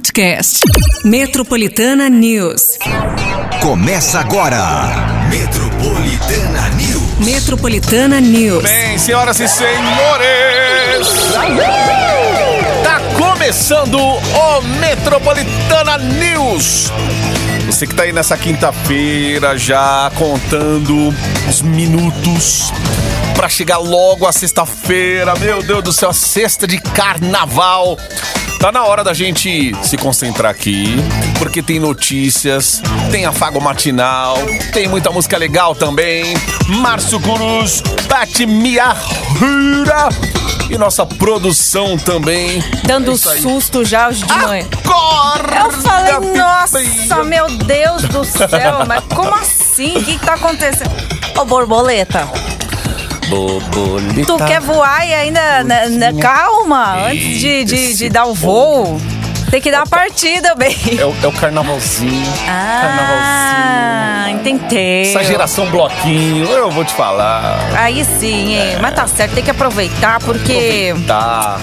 podcast. Metropolitana News. Começa agora. Metropolitana News. Metropolitana News. Bem, senhoras e senhores, tá começando o Metropolitana News. Você que tá aí nessa quinta-feira já contando os minutos pra chegar logo a sexta-feira. Meu Deus do céu, a sexta de carnaval. Tá na hora da gente se concentrar aqui, porque tem notícias, tem afago matinal, tem muita música legal também. Márcio Cruz, Pati Miyahura e nossa produção também. Dando É susto já hoje de manhã. Acorda, Eu falei, nossa, meu Deus do céu, mas como assim? O que, que tá acontecendo? Ô, borboleta, Borboleta. tu quer voar e ainda. né, né, calma, antes de, de, de dar o voo, tem que dar a partida, bem. É o, é o carnavalzinho. Ah, entendi. Essa geração bloquinho, eu vou te falar. Aí sim, hein? Mas tá certo, tem que aproveitar, porque. Tá.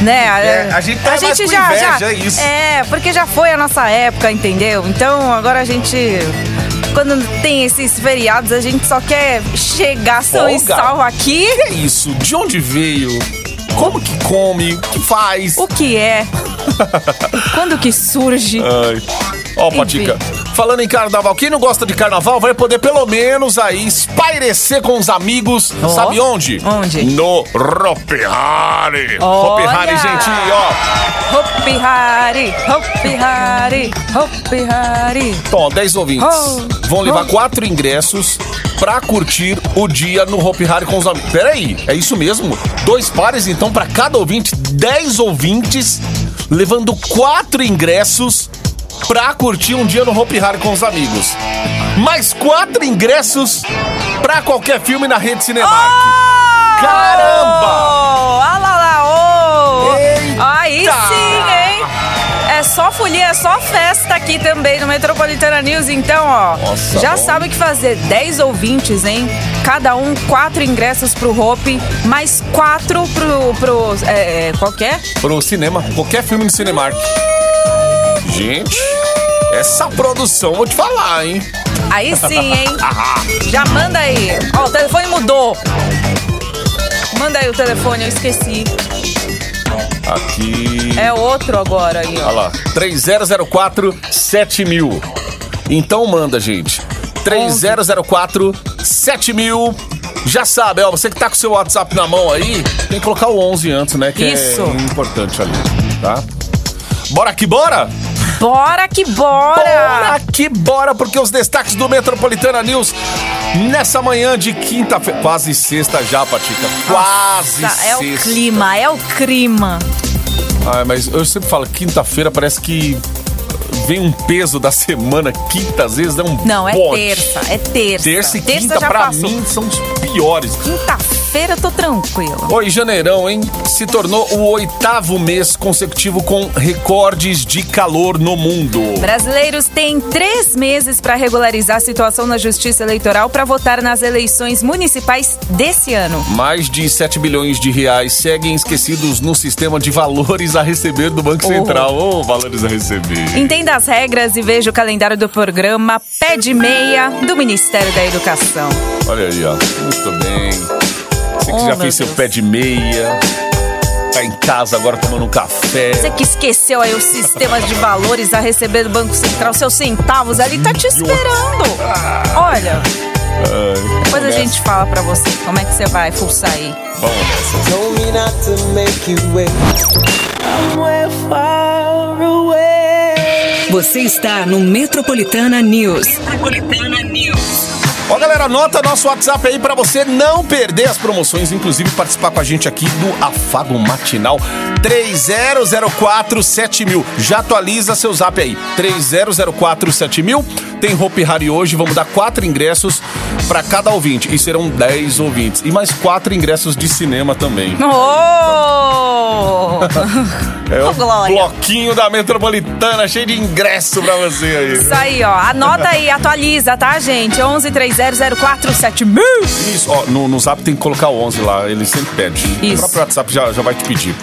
Né? É, a gente tá mais com inveja, é isso. É, porque já foi a nossa época, entendeu? Então agora a gente. Quando tem esses feriados, a gente só quer chegar são e salvo aqui. Que é isso? De onde veio? Como que come? O que faz? O que é? Quando que surge? Ai. Ó, Patica, falando em carnaval, quem não gosta de carnaval vai poder pelo menos aí espairecer com os amigos. Ó. Sabe onde? Onde? No Hopi Hari. Hopi Hari, gente, ó. Hopi Hari, Hopi Hari, Hopi Hari. Bom, 10 ouvintes Oh, vão levar oh. quatro ingressos pra curtir o dia no Hopi Hari com os amigos. Peraí, é isso mesmo? Dois pares, então, pra cada ouvinte, 10 ouvintes, levando quatro ingressos pra curtir um dia no Hopi Hari com os amigos. Mais quatro ingressos pra qualquer filme na rede Cinemark. Caramba! Ah lá lá, ô! Eita! Aí sim, hein? É só folia, é só festa aqui também no Metropolitana News. Então, ó, Nossa, já bom. sabe o que fazer. 10 ouvintes, hein? Cada um, quatro ingressos pro Hope, mais quatro pro. pro é, qual que é? Pro cinema, qualquer filme no Cinemark. Gente, essa produção, vou te falar, hein? Aí sim, hein? Já manda aí. Ó, o telefone mudou. Manda aí o telefone, eu esqueci. Aqui. É outro agora aí, ó. Olha lá, 3004 7000. Então manda, gente. 3004 7000. Já sabe, ó, você que tá com seu WhatsApp na mão aí, tem que colocar o 11 antes, né? Que Isso. é importante ali, tá? Bora que bora? Bora que bora! Bora que bora, porque os destaques do Metropolitana News nessa manhã de quinta-feira, quase sexta já, Patica. Quase Nossa, é o sexta. clima, é o clima. Ah, mas eu sempre falo, quinta-feira parece que vem um peso da semana, quinta às vezes é um Não, é bote. terça, é terça. Terça e terça quinta pra passou. mim são os piores. Quinta-feira eu tô tranquila. Oi, janeirão, hein? Se tornou o oitavo mês consecutivo com recordes de calor no mundo. Brasileiros têm três meses para regularizar a situação na Justiça Eleitoral para votar nas eleições municipais desse ano. Mais de 7 bilhões de reais seguem esquecidos no sistema de valores a receber do Banco Oh. Central. Ô, valores a receber. Entenda as regras e veja o calendário do programa Pé de Meia do Ministério da Educação. Olha aí, ó. Muito bem. Você que Oh, já fez seu Deus. pé de meia, tá em casa agora tomando um café. Você que esqueceu aí os sistemas de valores a receber do Banco Central, seus centavos ali, tá te esperando. Olha, Ai, depois a gente fala pra você como é que você vai fuçar aí. nessa, Vamos nessa. Told me not to make you wait. Somewhere far away. Você está no Metropolitana News. Metropolitana News. Ó, galera, anota nosso WhatsApp aí pra você não perder as promoções, inclusive participar com a gente aqui do Afago Matinal 30047000. Já atualiza seu zap aí, 30047000. Tem Hope Hari hoje, vamos dar quatro ingressos pra cada ouvinte, e serão 10 ouvintes. E mais quatro ingressos de cinema também. Oh! É o Glória. bloquinho da Metropolitana, cheio de ingresso pra você aí. Isso aí, ó. Anota aí, atualiza, tá, gente? 11 3004 mil. Isso, ó, no, no Zap tem que colocar o 11 lá, ele sempre pede. Isso. O próprio WhatsApp já, já vai te pedir.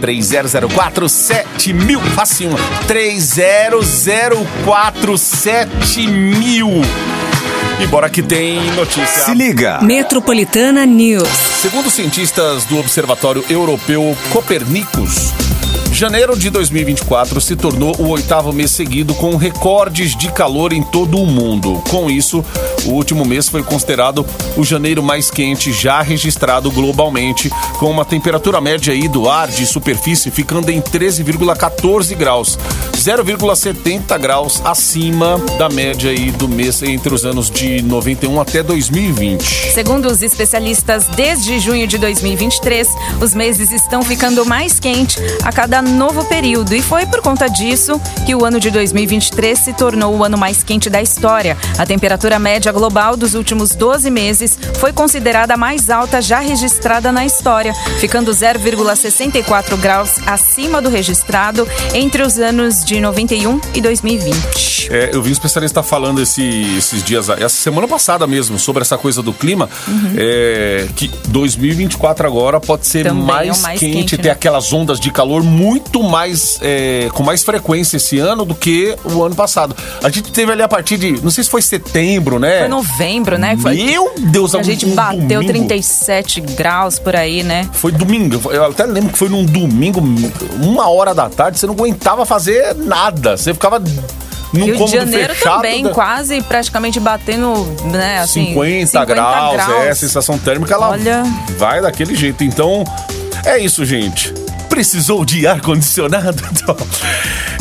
30047000, facinho. 30047000. E bora que tem notícia. Se liga. Metropolitana News. Segundo cientistas do Observatório Europeu Copernicus, janeiro de 2024 se tornou o oitavo mês seguido com recordes de calor em todo o mundo. Com isso, o último mês foi considerado o janeiro mais quente já registrado globalmente, com uma temperatura média aí do ar de superfície ficando em 13,14 graus, 0,70 graus acima da média aí do mês entre os anos de 91 até 2020. Segundo os especialistas, desde junho de 2023, os meses estão ficando mais quentes a cada novo período. E foi por conta disso que o ano de 2023 se tornou o ano mais quente da história. A temperatura média global dos últimos 12 meses foi considerada a mais alta já registrada na história, ficando 0,64 graus acima do registrado entre os anos de 91 e 2020. É, eu vi um especialista falando esse- esses dias, essa semana passada mesmo, sobre essa coisa do clima, é, que 2024 agora pode ser Também é mais, mais quente, quente, ter né? aquelas ondas de calor muito mais, é, com mais frequência esse ano do que o ano passado. A gente teve ali a partir de, não sei se foi setembro, né? Foi novembro, né? Foi, Meu Deus, a gente um bateu domingo. 37 graus por aí, né? Foi domingo, eu até lembro que foi num domingo, uma hora da tarde, você não aguentava fazer nada. Você ficava num Rio de Janeiro fechado. também, da- quase praticamente batendo, né, assim... 50, graus, é, a sensação térmica ela Olha. vai daquele jeito. Então, é isso, gente. Precisou de ar-condicionado? Então,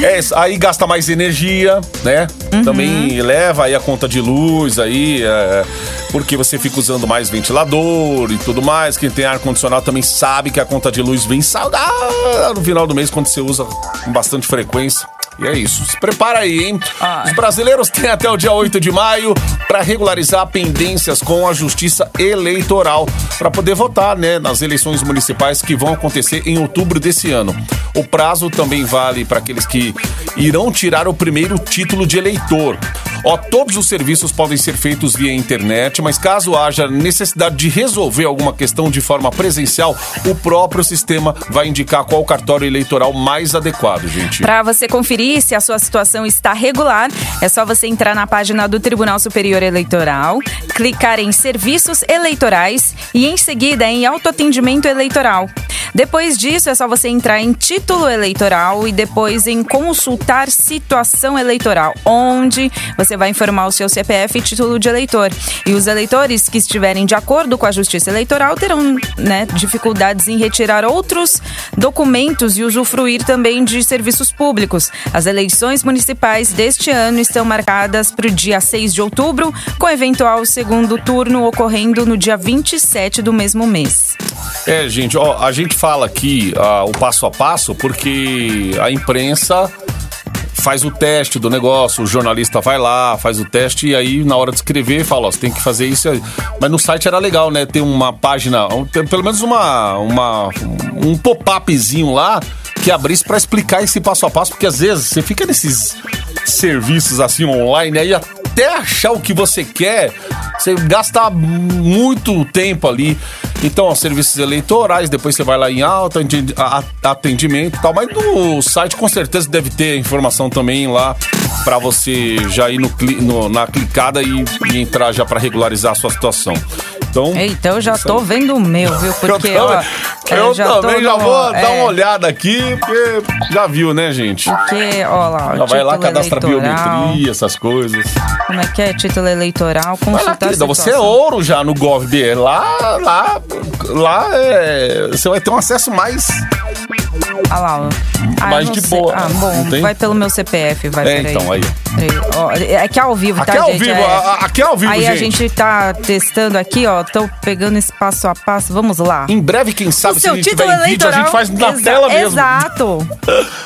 é isso. Aí gasta mais energia, né? Uhum. Também eleva aí a conta de luz aí, é, porque você fica usando mais ventilador e tudo mais. Quem tem ar-condicionado também sabe que a conta de luz vem saudável no final do mês quando você usa com bastante frequência. E é isso. Se prepara aí, hein? Ai. Os brasileiros têm até o dia 8 de maio para regularizar pendências com a Justiça Eleitoral para poder votar, né, nas eleições municipais que vão acontecer em outubro desse ano. O prazo também vale para aqueles que irão tirar o primeiro título de eleitor. Ó, todos os serviços podem ser feitos via internet, mas caso haja necessidade de resolver alguma questão de forma presencial, o próprio sistema vai indicar qual cartório eleitoral mais adequado, gente. Para você conferir se a sua situação está regular, é só você entrar na página do Tribunal Superior Eleitoral, clicar em Serviços Eleitorais e em seguida em Autoatendimento Eleitoral. Depois disso, é só você entrar em Título Eleitoral e depois em Consultar Situação Eleitoral, onde você vai informar o seu CPF e título de eleitor. E os eleitores que estiverem de acordo com a Justiça Eleitoral terão né, dificuldades em retirar outros documentos e usufruir também de serviços públicos. As eleições municipais deste ano estão marcadas para o dia 6 de outubro, com eventual segundo turno ocorrendo no dia 27 do mesmo mês. É, gente, ó, a gente fala aqui ah, o passo a passo porque a imprensa faz o teste do negócio, o jornalista vai lá, faz o teste e aí na hora de escrever fala, ó, você tem que fazer isso. Mas no site era legal, né? Ter uma página, pelo menos uma, uma um pop-upzinho lá que abrisse pra explicar esse passo a passo, porque às vezes você fica nesses serviços assim online aí até achar o que você quer, você gasta muito tempo ali. Então, ó, serviços eleitorais, depois você vai lá em alta atendimento e tal, mas no site com certeza deve ter informação também lá pra você já ir no, no- na clicada e, e entrar já pra regularizar a sua situação. Então, Eita, eu já tô vendo o meu, viu? Porque, eu ó, também, eu tô também já no- vou dar é, uma olhada aqui, porque já viu, né, gente? Porque, ó lá, Já vai lá, título cadastra eleitoral. biometria, essas coisas. Como é que é? Título eleitoral, Vai lá, querida, você é ouro já no GovBR. Lá, lá, lá é, você vai ter um acesso mais. Ah lá, ó. Ah, Mais eu de boa. Ah, Não bom, tem? vai pelo meu CPF, vai, É, peraí. então, aí. Peraí, ó, é que é ao vivo, Aqui tá, é ao gente? vivo, a- a- aqui é ao vivo, Aí a gente. gente tá testando aqui, ó, tô pegando esse passo a passo, vamos lá. Em breve, quem sabe, o se a gente tiver em vídeo, a gente faz na Exa- tela mesmo. Exato.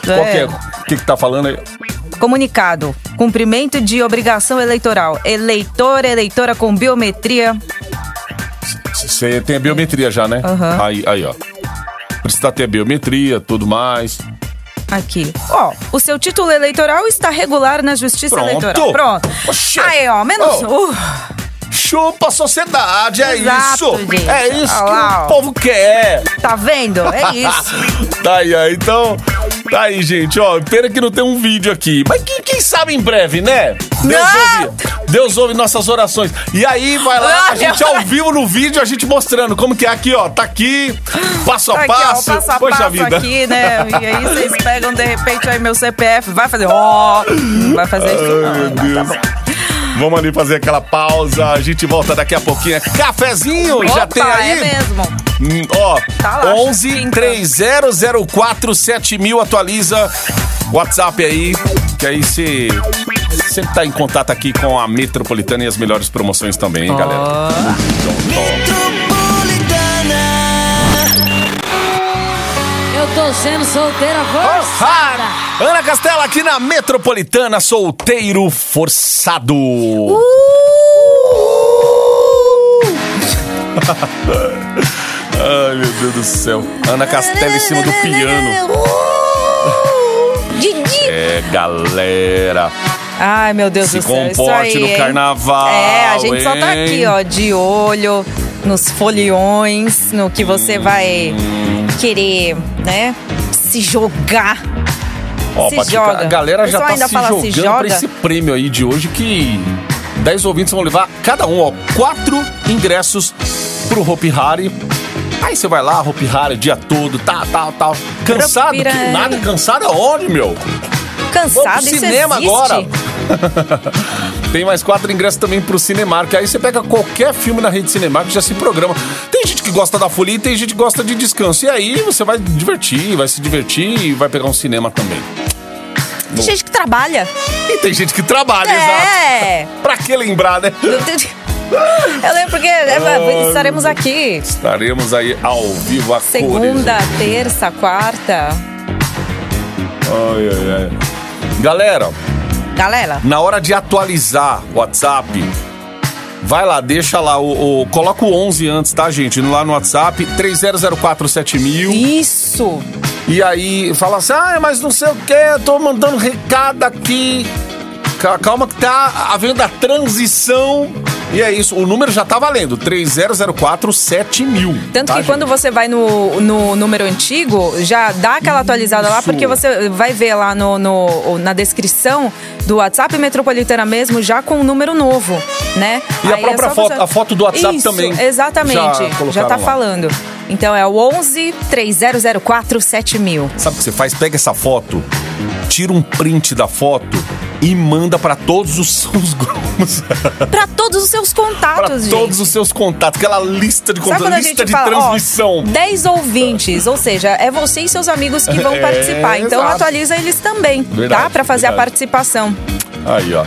Qual que é? É. O que que tá falando aí? Comunicado. Cumprimento de obrigação eleitoral. Eleitor, eleitora com biometria. Você tem a biometria já, né? Aham. Aí, aí, ó. Precisa ter biometria, tudo mais. Aqui. Ó, o seu título eleitoral está regular na Justiça Pronto. Eleitoral. Pronto. Oxê. Aí, ó, menos. Oh. Uh, Chupa a sociedade, é Exato, isso. gente. É isso Olha lá, que ó. o povo quer. tá vendo? É isso. tá aí, ó. Então, tá aí, gente, ó. Pena que não tem um vídeo aqui. Mas quem, quem sabe em breve, né? Deus Não! ouve, Deus ouve nossas orações. E aí, vai lá, a gente ao vivo no vídeo, a gente mostrando como que é aqui, ó. Tá aqui, passo Tá a aqui, ó, passo. passo a Poxa passo vida. aqui, né? E aí vocês pegam, de repente, aí meu CPF, vai fazer, ó, vai fazer isso Ai, não, meu não, tá Deus. bom. Vamos ali fazer aquela pausa. A gente volta daqui a pouquinho. Cafezinho, já Opa, tem aí? é mesmo. Hum, Ó, Tá lá, 11 quinta. 3004 7000 atualiza WhatsApp aí, que aí você sempre tá em contato aqui com a Metropolitana e as melhores promoções também, hein, galera? Eu tô sendo solteira forçada. Ana Castela aqui na Metropolitana, solteiro forçado. Uh! Ai, meu Deus do céu. Ana Castela em cima do piano. É, galera. Ai, meu Deus Se do céu. isso comporte aí, no hein? carnaval, É, a gente só tá hein? aqui, ó, de olho nos foliões, no que você vai querer, né? Se jogar. Ó, Se Patica, joga. a galera já tá se fala se jogando joga? pra esse prêmio aí de hoje que 10 ouvintes vão levar cada um, ó, quatro ingressos pro Hopi Hari. Aí você vai lá, Hopi Hari, dia todo, tá, tá, tá. Cansado? Que nada, cansado aonde, meu? Vamos Cansado, pro isso cinema agora. Tem mais quatro ingressos também pro Cinemark. Aí você pega qualquer filme na rede Cinemark e já se programa. Tem gente que gosta da folia e tem gente que gosta de descanso. E aí você vai divertir, vai se divertir e vai pegar um cinema também. Tem gente que trabalha. E tem gente que trabalha, exato. É. Pra que lembrar, né? Eu lembro porque é, estaremos aqui Estaremos aí ao vivo a segunda, cores. terça, quarta. Ai, ai, ai. Galera, Galera, na hora de atualizar o WhatsApp, vai lá, deixa lá, o, o- coloca o 11 antes, tá, gente? Lá no WhatsApp, 30047000. isso. E aí fala assim, ah, mas não sei o que, eu tô mandando recado aqui. Ca- Calma que tá havendo a transição. E é isso, o número já tá valendo, 30047000. Tanto tá, que gente? quando você vai no, no número antigo, já dá aquela atualizada lá, Isso. porque você vai ver lá no, no- na descrição do WhatsApp Metropolitana mesmo, já com o número novo, né? E a Aí própria só foto- a foto do WhatsApp Isso, também. Exatamente, Já já, tá lá. falando. Então é o 11 3004 7000. Sabe o que você faz? Pega essa foto, tira um print da foto e manda pra todos os seus grupos. Pra todos os seus pra contatos, gente. todos os seus contatos. Aquela lista de contatos, a lista de fala, transmissão. ó, 10 ouvintes, ou seja, é você e seus amigos que vão É, participar. Então exato. atualiza eles também, Verdade, tá? Pra fazer a verdade. participação. Aí, ó.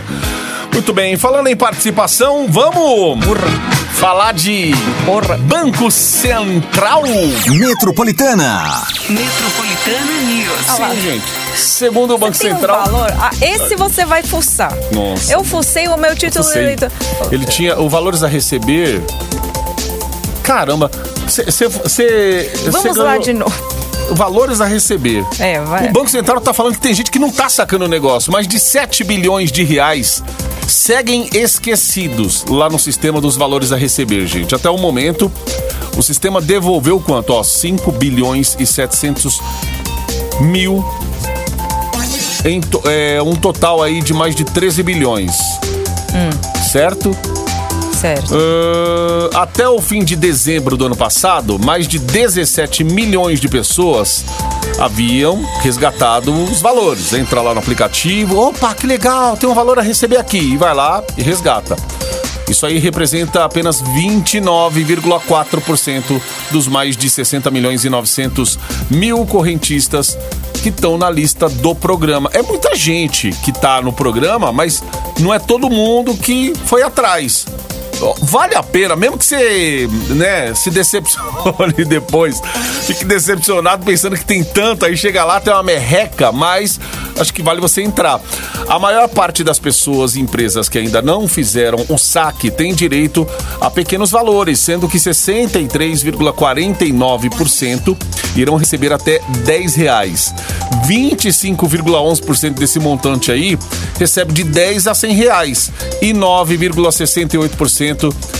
Muito bem, falando em participação, vamos falar de Porra. Banco Central. Metropolitana. Metropolitana News. Sim, gente. Segundo o Banco Tem um Central. valor? Ah, esse você vai fuçar. Nossa. Eu fucei o meu título Sei. eleitor. Ele tinha o valores a receber. Caramba, você. Vamos lá de novo. Valores a receber. É, vai. O Banco Central tá falando que tem gente que não tá sacando o negócio, mas de 7 bilhões de reais seguem esquecidos lá no sistema dos valores a receber, gente. Até o momento, o sistema devolveu quanto? Ó, 5 bilhões e 700 mil. Em to- é, um total aí de mais de 13 bilhões. Certo? Certo. Ah, até o fim de dezembro do ano passado, mais de 17 milhões de pessoas haviam resgatado os valores. Entra lá no aplicativo, opa, que legal, tem um valor a receber aqui. E vai lá e resgata. Isso aí representa apenas 29,4% dos mais de 60 milhões e 900 mil correntistas que estão na lista do programa. É muita gente que está no programa, mas não é todo mundo que foi atrás. Vale a pena, mesmo que você né, se decepcione depois, fique decepcionado pensando que tem tanto, aí chega lá, tem uma merreca, mas acho que vale você entrar. A maior parte das pessoas e empresas que ainda não fizeram o saque tem direito a pequenos valores, sendo que 63,49% irão receber até 10 reais. 25,11% desse montante aí recebe de 10 a 100 reais e 9,68%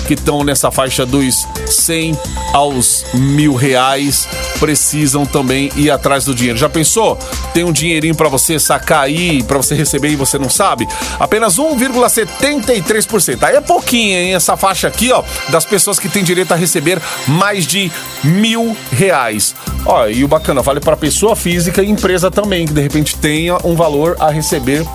que estão nessa faixa dos 100 aos mil reais precisam também ir atrás do dinheiro. Já pensou? Tem um dinheirinho para você sacar aí, para você receber e você não sabe? Apenas 1,73%. Aí é pouquinho, hein? Essa faixa aqui, ó, das pessoas que têm direito a receber mais de mil reais. Ó, e o bacana, vale para pessoa física e empresa também, que de repente tenha um valor a receber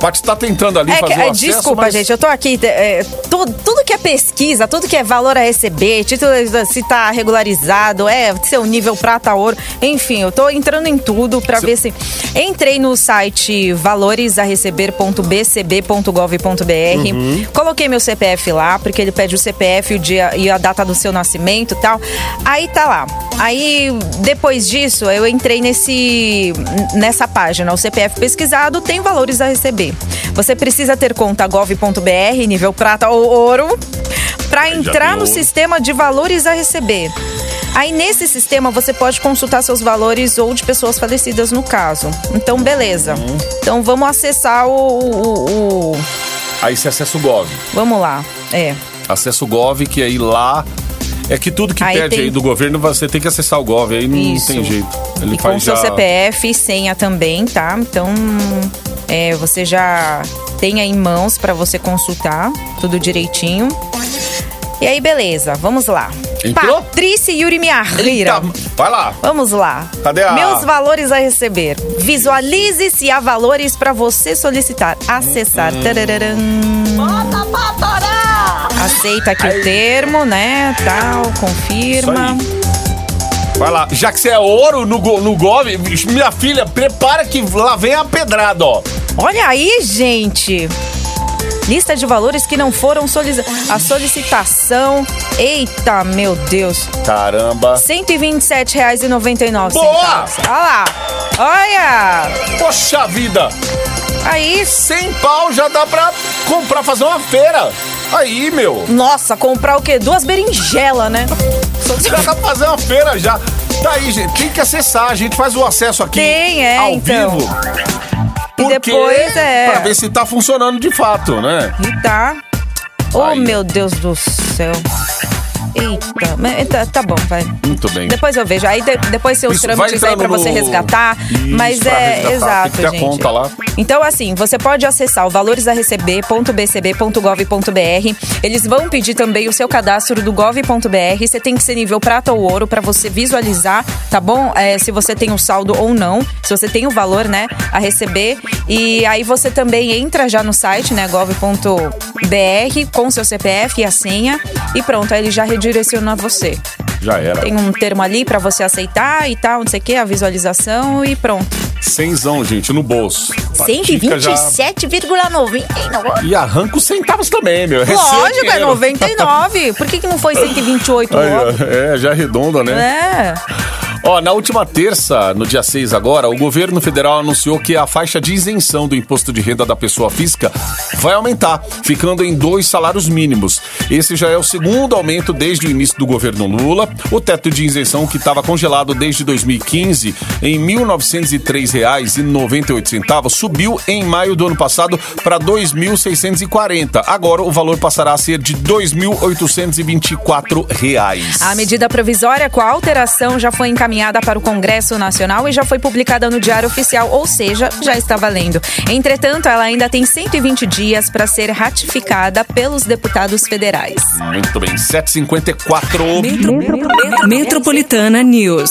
Paty tá tentando ali É fazer que, o é, acesso, desculpa, mas- gente, eu tô aqui. é, tudo, tudo que é pesquisa, tudo que é valor a receber, título se tá regularizado, é seu nível prata, ouro, enfim, eu tô entrando em tudo pra ver se. Entrei no site valoresareceber.bcb.gov.br, Uhum. coloquei meu CPF lá, porque ele pede o CPF, o dia e a data do seu nascimento e tal. Aí tá lá. Aí, depois disso, eu entrei nesse nessa página. O CPF pesquisado tem valores a receber. Você precisa ter conta gov.br, nível prata ou ouro, para entrar no sistema de valores a receber. Aí nesse sistema você pode consultar seus valores ou de pessoas falecidas no caso. Então, beleza. Uhum. Então vamos acessar o- o- o Aí você acessa o Gov. Vamos lá. É. Acessa o Gov, que aí lá. É que tudo que Aí pede tem- aí do governo, você tem que acessar o Gov, aí não Isso. tem jeito. Ele e com faz seu já... CPF e senha também, tá? Então, é, você já tem aí em mãos para você consultar tudo direitinho. E aí, beleza, vamos lá. Entrou? Patrícia Yuri Miarrira. Vai lá. Vamos lá. Cadê a- Meus valores a receber. Visualize se há valores para você solicitar. Acessar. Hum. Tarararam. Aceita aqui o termo, né? Tal, confirma. Vai lá. Já que você é ouro no, go- no Gov, minha filha, prepara que lá vem a pedrada, ó. Olha aí, gente. Lista de valores que não foram solicitados. A solicitação. Eita, meu Deus. Caramba. R$ 127,99. Boa! Olha lá. Olha. Poxa vida. Aí. 100 pau já dá pra comprar, fazer uma feira. Aí, meu. Nossa, comprar o quê? Duas berinjelas, né? Já dá pra fazer uma feira já. Tá aí, gente. Tem que acessar. A gente faz o acesso aqui Tem, é, ao então. vivo. E Porque- depois é- Pra ver se tá funcionando de fato, né? E tá. Oh, Aí. meu Deus do céu. Eita, mas tá, tá bom, vai. Muito bem. Depois eu vejo. Aí de- depois seus Isso, trâmites aí pra você no- resgatar. Isso, mas é resgatar, exato, tem que gente. conta lá. Então, assim, você pode acessar o valoresareceber.bcb.gov.br. Eles vão pedir também o seu cadastro do gov.br. Você tem que ser nível prata ou ouro pra você visualizar, tá bom? É, se você tem o saldo ou não. Se você tem o valor, né, a receber. E aí você também entra já no site, né, gov.br, com seu CPF e a senha. E pronto, aí ele já redireciona você. Já era. Tem um termo ali pra você aceitar e tal, não sei o que, a visualização e pronto. Cenzão, gente, no bolso. Patica já- 127,99. E arranca os centavos também, meu. Recebe Lógico, é dinheiro. 99. Por que, que não foi 128 Aí, logo? é, já arredonda, né? É. Ó, na última terça, no dia 6 agora, o governo federal anunciou que a faixa de isenção do imposto de renda da pessoa física vai aumentar, ficando em dois salários mínimos. Esse já é o segundo aumento desde o início do governo Lula. O teto de isenção, que estava congelado desde 2015 em R$ 1.903,98, subiu em maio do ano passado para R$ 2.640. Agora o valor passará a ser de 2.824 reais. A medida provisória com a alteração já foi encaminhada para o Congresso Nacional e já foi publicada no Diário Oficial, ou seja, já está valendo. Entretanto, ela ainda tem 120 dias para ser ratificada pelos deputados federais. Muito bem, 754. Metropolitana News.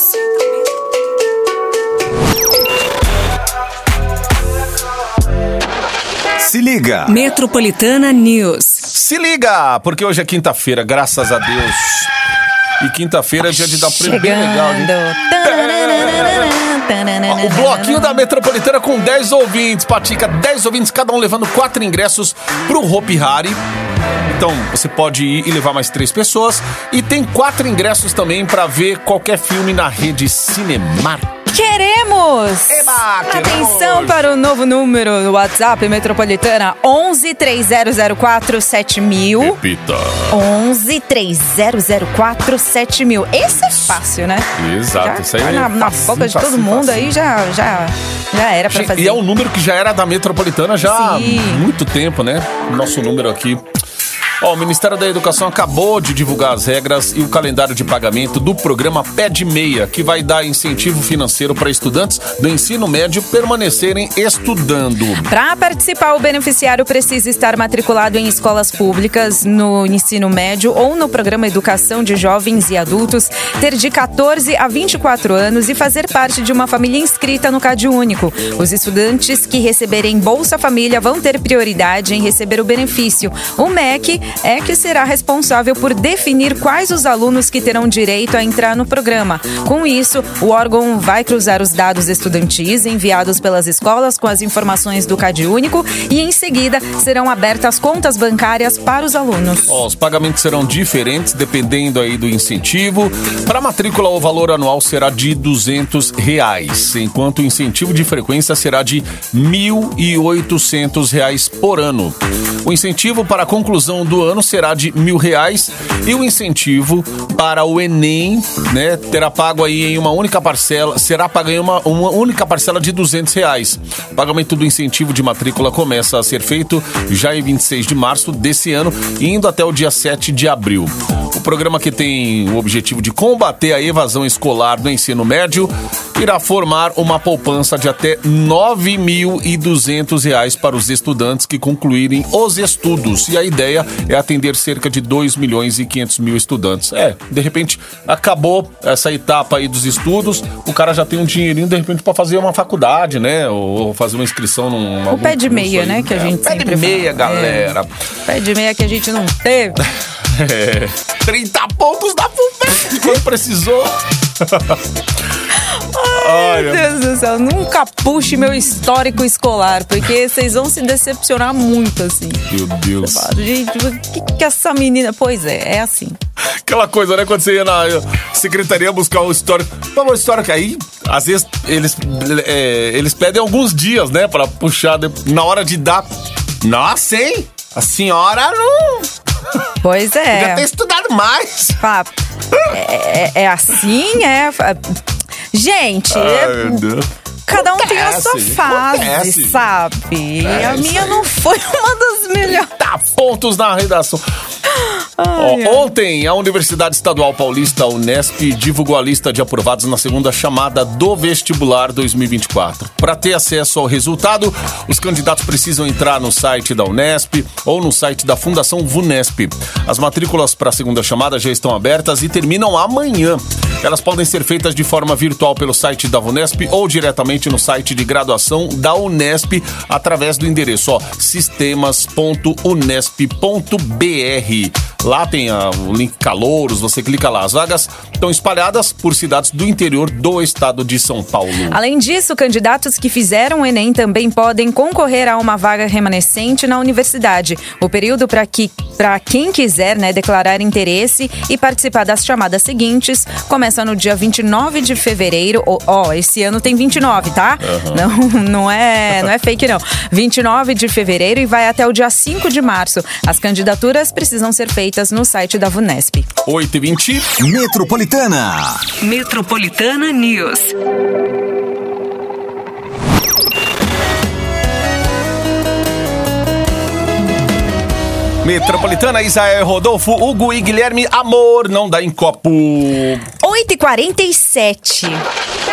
Se liga. Metropolitana News. Se liga, porque hoje é quinta-feira, graças a Deus. E quinta-feira é dia de dar prêmio bem legal. Ó, O bloquinho da Metropolitana com 10 ouvintes, Patica. 10 ouvintes, cada um levando 4 ingressos pro Hopi Hari. Então, você pode ir e levar mais três pessoas. E tem quatro ingressos também pra ver qualquer filme na rede Cinemark. Queremos! Eba, queremos! Atenção para o novo número do WhatsApp Metropolitana 11 3004 7000. Repita. 11 3004 7000. Esse é fácil, né? Exato, Já isso aí tá é na, na boca de todo mundo facinho. aí já, já, já era pra fazer. E é um número que já era da Metropolitana já há Sim. muito tempo, né? Nosso número aqui. O Ministério da Educação acabou de divulgar as regras e o calendário de pagamento do programa Pé de Meia, que vai dar incentivo financeiro para estudantes do ensino médio permanecerem estudando. Para participar, o beneficiário precisa estar matriculado em escolas públicas, no ensino médio ou no programa Educação de Jovens e Adultos, ter de 14 a 24 anos e fazer parte de uma família inscrita no Cade Único. Os estudantes que receberem Bolsa Família vão ter prioridade em receber o benefício. O MEC é que será responsável por definir quais os alunos que terão direito a entrar no programa. Com isso, o órgão vai cruzar os dados estudantis enviados pelas escolas com as informações do Cade Único e, em seguida, serão abertas contas bancárias para os alunos. Ó, os pagamentos serão diferentes dependendo aí do incentivo. Para matrícula, o valor anual será de 200 reais, enquanto o incentivo de frequência será de 1.800 reais por ano. O incentivo para a conclusão do ano será de mil reais e o incentivo para o Enem, né, terá pago aí em uma única parcela, será pago em uma, uma única parcela de 200 reais. O pagamento do incentivo de matrícula começa a ser feito já em 26 de março desse ano, indo até o dia 7 de abril. O programa que tem o objetivo de combater a evasão escolar no ensino médio irá formar uma poupança de até 9.200 reais para os estudantes que concluírem os estudos. E a ideia é atender cerca de 2 milhões e 500 mil estudantes. É, de repente acabou essa etapa aí dos estudos, o cara já tem um dinheirinho de repente para fazer uma faculdade, né? Ou fazer uma inscrição num O pé de meia, né, que a gente Pé de meia, fala. galera. Pé de meia que a gente não teve. É, 30 pontos da FUVEST quando precisou. Ai, meu Deus do céu, nunca puxe meu histórico escolar, porque vocês vão se decepcionar muito, assim. Meu Deus. Fala, Gente, o que, que essa menina. Pois é, é assim. Aquela coisa, né? Quando você ia na secretaria buscar o histórico. Favor, histórico aí, às vezes eles, é, eles pedem alguns dias, né? Pra puxar de- na hora de dar. Nossa, hein? A senhora não. Pois Podia ter é. estudado mais. Pá, É, é- é assim, é. Gente, é- Ai, meu Deus. cada um tem a sua Acontece, fase, acontece. sabe? É, a minha aí. não foi uma das melhores. Tá pontos na redação. Ó, ontem, a Universidade Estadual Paulista, Unesp, divulgou a lista de aprovados na segunda chamada do vestibular 2024. Para ter acesso ao resultado, os candidatos precisam entrar no site da Unesp ou no site da Fundação VUNESP. As matrículas para a segunda chamada já estão abertas e terminam amanhã. Elas podem ser feitas de forma virtual pelo site da Unesp ou diretamente no site de graduação da Unesp através do endereço ó, sistemas.unesp.br. Lá tem ah, o link Calouros, você clica lá. As vagas estão espalhadas por cidades do interior do estado de São Paulo. Além disso, candidatos que fizeram o Enem também podem concorrer a uma vaga remanescente na universidade. O período para que, quem quiser né, declarar interesse e participar das chamadas seguintes começa no dia 29 de fevereiro. Ó, ó, esse ano tem 29, tá? Não, não, é, não é fake, não. 29 de fevereiro e vai até o dia 5 de março. As candidaturas precisam ser feitas no site da VUNESP. 8 e 20 Metropolitana. Metropolitana News. Metropolitana, Isael Rodolfo, Hugo e Guilherme, amor não dá em copo. 8h47.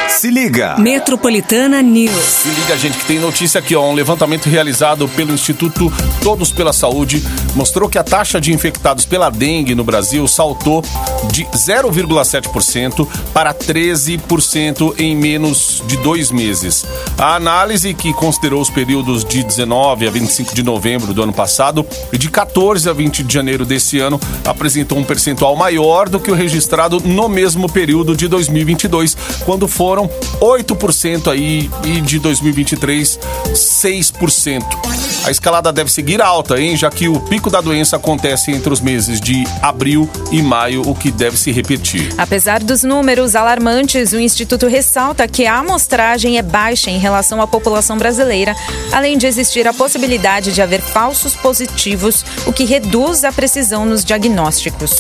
Se liga. Metropolitana News. Se liga, gente, que tem notícia aqui, ó. Um levantamento realizado pelo Instituto Todos pela Saúde mostrou que a taxa de infectados pela dengue no Brasil saltou de 0,7% para 13% em menos de dois meses. A análise, que considerou os períodos de 19 a 25 de novembro do ano passado e de 14 a 20 de janeiro desse ano, apresentou um percentual maior do que o registrado no mesmo período de 2022, quando foram 8% aí e de 2023 6%. A escalada deve seguir alta, hein? Já que o pico da doença acontece entre os meses de abril e maio, o que deve se repetir. Apesar dos números alarmantes, o Instituto ressalta que a amostragem é baixa em relação à população brasileira, além de existir a possibilidade de haver falsos positivos, o que reduz a precisão nos diagnósticos.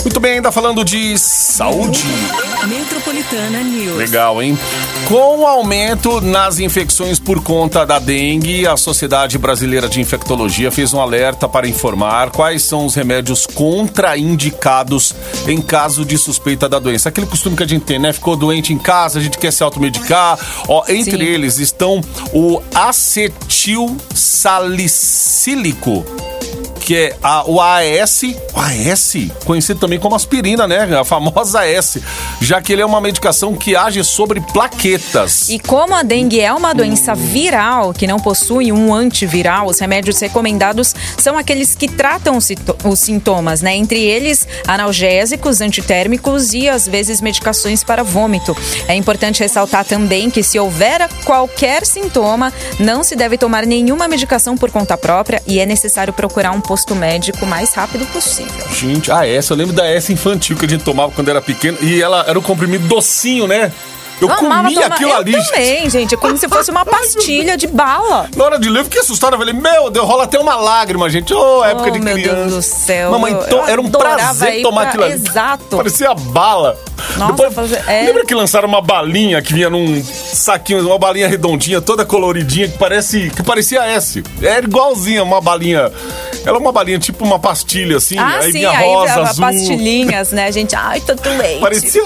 Muito bem, ainda falando de saúde. Metropolitana News. Legal, hein? Com o aumento nas infecções por conta da dengue, a Sociedade Brasileira de Infectologia fez um alerta para informar quais são os remédios contraindicados em caso de suspeita da doença. Aquele costume que a gente tem, né? Ficou doente em casa, a gente quer se automedicar. Ó, entre Sim. eles estão o acetil salicílico que é a, o AS, o AS, conhecido também como aspirina, né? A famosa AS, já que ele é uma medicação que age sobre plaquetas. E como a dengue é uma doença viral que não possui um antiviral, os remédios recomendados são aqueles que tratam os sintomas, né? Entre eles, analgésicos, antitérmicos e às vezes medicações para vômito. É importante ressaltar também que se houver qualquer sintoma, não se deve tomar nenhuma medicação por conta própria e é necessário procurar um médico o mais rápido possível. Gente, a S, eu lembro da S infantil que a gente tomava quando era pequeno e ela era um comprimido docinho, né? Eu amava comia tomar- aquilo eu ali. também, gente. É como se fosse uma pastilha de bala. Na hora de ler, eu fiquei assustado. Eu falei, meu Deus, rola até uma lágrima, gente. Ô, época Oh, de meu criança. Deus do céu. Mamãe, to- era um prazer tomar pra- aquilo ali. Exato. Parecia bala. Nossa, fazer- é. Lembra que lançaram uma balinha que vinha num saquinho, uma balinha redondinha, toda coloridinha, que parece. que parecia S. Era igualzinha, uma balinha. Ela é uma balinha, tipo uma pastilha, assim. Ah, aí sim, vinha aí rosa, azul. pastilhinhas, né, gente? Ai, tô doente. Parecia-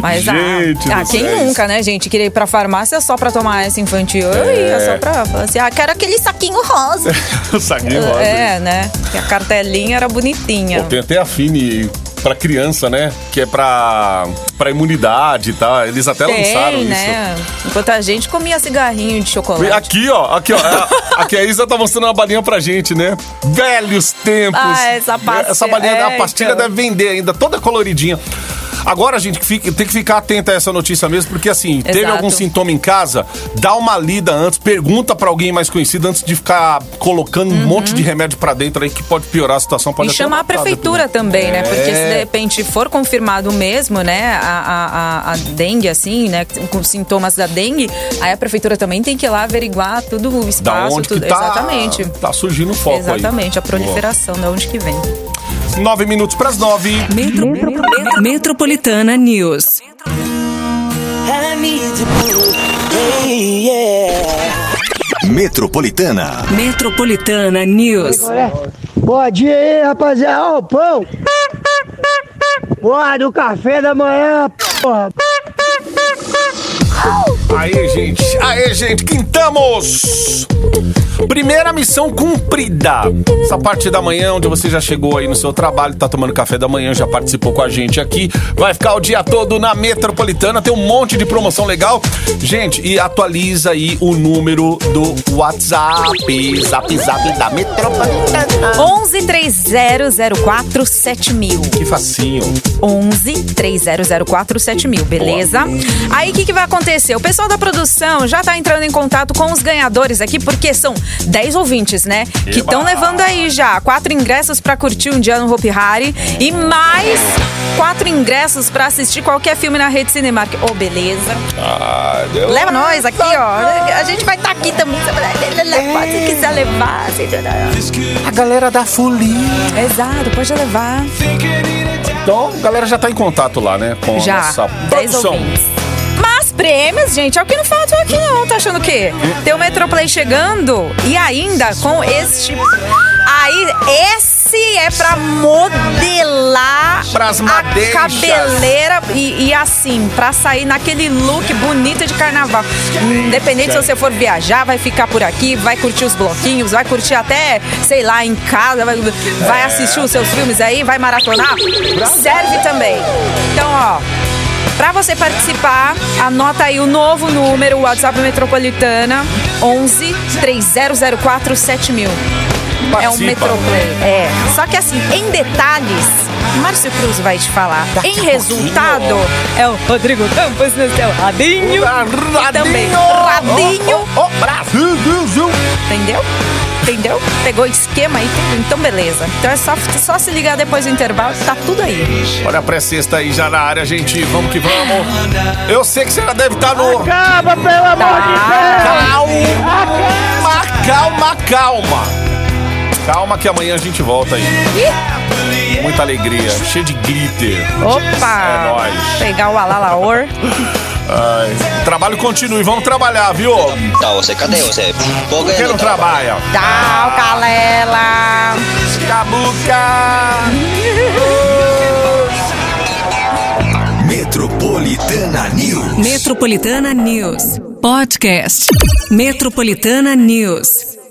Mas Gente ah, ah, quem nunca, né, gente? Queria ir pra farmácia só pra tomar essa infantil. Eu ia só pra falar assim, ah, quero aquele saquinho rosa. o saquinho rosa. é, né? Que a cartelinha era bonitinha. Pô, tem até a Fini pra criança, né? Que é pra, pra imunidade e tal. Eles até lançaram Tem, isso. né? Enquanto a gente comia cigarrinho de chocolate. Aqui, ó, aqui, ó. é, Aqui a Isa tá mostrando uma balinha pra gente, né? Velhos tempos. Ah, essa pastilha- Essa balinha, é, a pastilha então. deve vender ainda, toda coloridinha. Agora, gente, que fica- tem que ficar atenta a essa notícia mesmo, porque assim, teve Exato. algum sintoma em casa, dá uma lida antes, pergunta pra alguém mais conhecido antes de ficar colocando um monte de remédio pra dentro aí que pode piorar a situação. Pode Uhum. E chamar a prefeitura depois. também, né? Porque se de É. repente for confirmado mesmo, né, a, a, a- a dengue, assim, né, com sintomas da dengue, aí a prefeitura também tem que ir lá averiguar tudo o Da espaço, onde tudo. que tá, Exatamente. tá surgindo foco Exatamente, a aí. proliferação, de onde que vem. Nove minutos pras nove. Metro- Metropolitana News. Metropolitana. Metropolitana News. Bom dia aí, rapaziada. Ó, o pão. Porra, do café da manhã, porra. Aê, gente. Aê, gente. Quintamos. Primeira missão cumprida. Essa parte da manhã, onde você já chegou aí no seu trabalho, tá tomando café da manhã, já participou com a gente aqui. Vai ficar o dia todo na Metropolitana. Tem um monte de promoção legal. Gente, e atualiza aí o número do WhatsApp. Zap, zap da Metropolitana. 11 3004 7000. Que facinho. 11 3004 7000, beleza? Aí o que, que vai acontecer? O pessoal da produção já tá entrando em contato com os ganhadores aqui, porque são 10 ouvintes, né? Que estão levando aí já quatro ingressos pra curtir um dia no Hopi Hari e mais quatro ingressos pra assistir qualquer filme na rede Cinemark. Ô, beleza. Ah, deu. Leva nós aqui, ó. A gente vai estar aqui também. Se quiser levar. A galera da folia. Exato, pode levar. Então, a galera já tá em contato lá, né? Com a Já, nossa 10 produção. ouvintes. Prêmios, gente, é o que não falta aqui não. Tá achando o quê? Tem o Metroplay chegando e ainda com este... Aí, esse é pra modelar Pras a cabeleira e, e assim, pra sair naquele look bonito de carnaval. Independente se você for viajar, vai ficar por aqui, vai curtir os bloquinhos, vai curtir até, sei lá, em casa, vai, vai assistir os seus filmes aí, vai maratonar. Serve também. Então, ó, Pra você participar, anota aí o novo número, o WhatsApp Metropolitana, 11 3004 7000. É um. Metroplay. É. Só que assim, em detalhes, Márcio Cruz vai te falar. em resultado, é o Rodrigo Campos no seu radinho. E também, radinho. Ó, ó, ó, Brasil, Brasil. Entendeu? Entendeu? Pegou o esquema aí, tudo. Então, beleza. Então é só, só se ligar depois do intervalo, tá tudo aí. Olha a pré-sexta aí já na área, gente. Vamos que vamos. Eu sei que você já deve estar no. Acaba, pelo amor de Deus! Calma, calma, calma. Calma que amanhã a gente volta aí. Muita alegria, cheio de glitter. Opa! É nóis. Pegar o alalaor. Ai, trabalho continua e vamos trabalhar, viu? Tá, você, cadê você? Tô Quem não trabalha? Tchau, Calela. Cabuca! Metropolitana News. Metropolitana News. Podcast. Metropolitana News.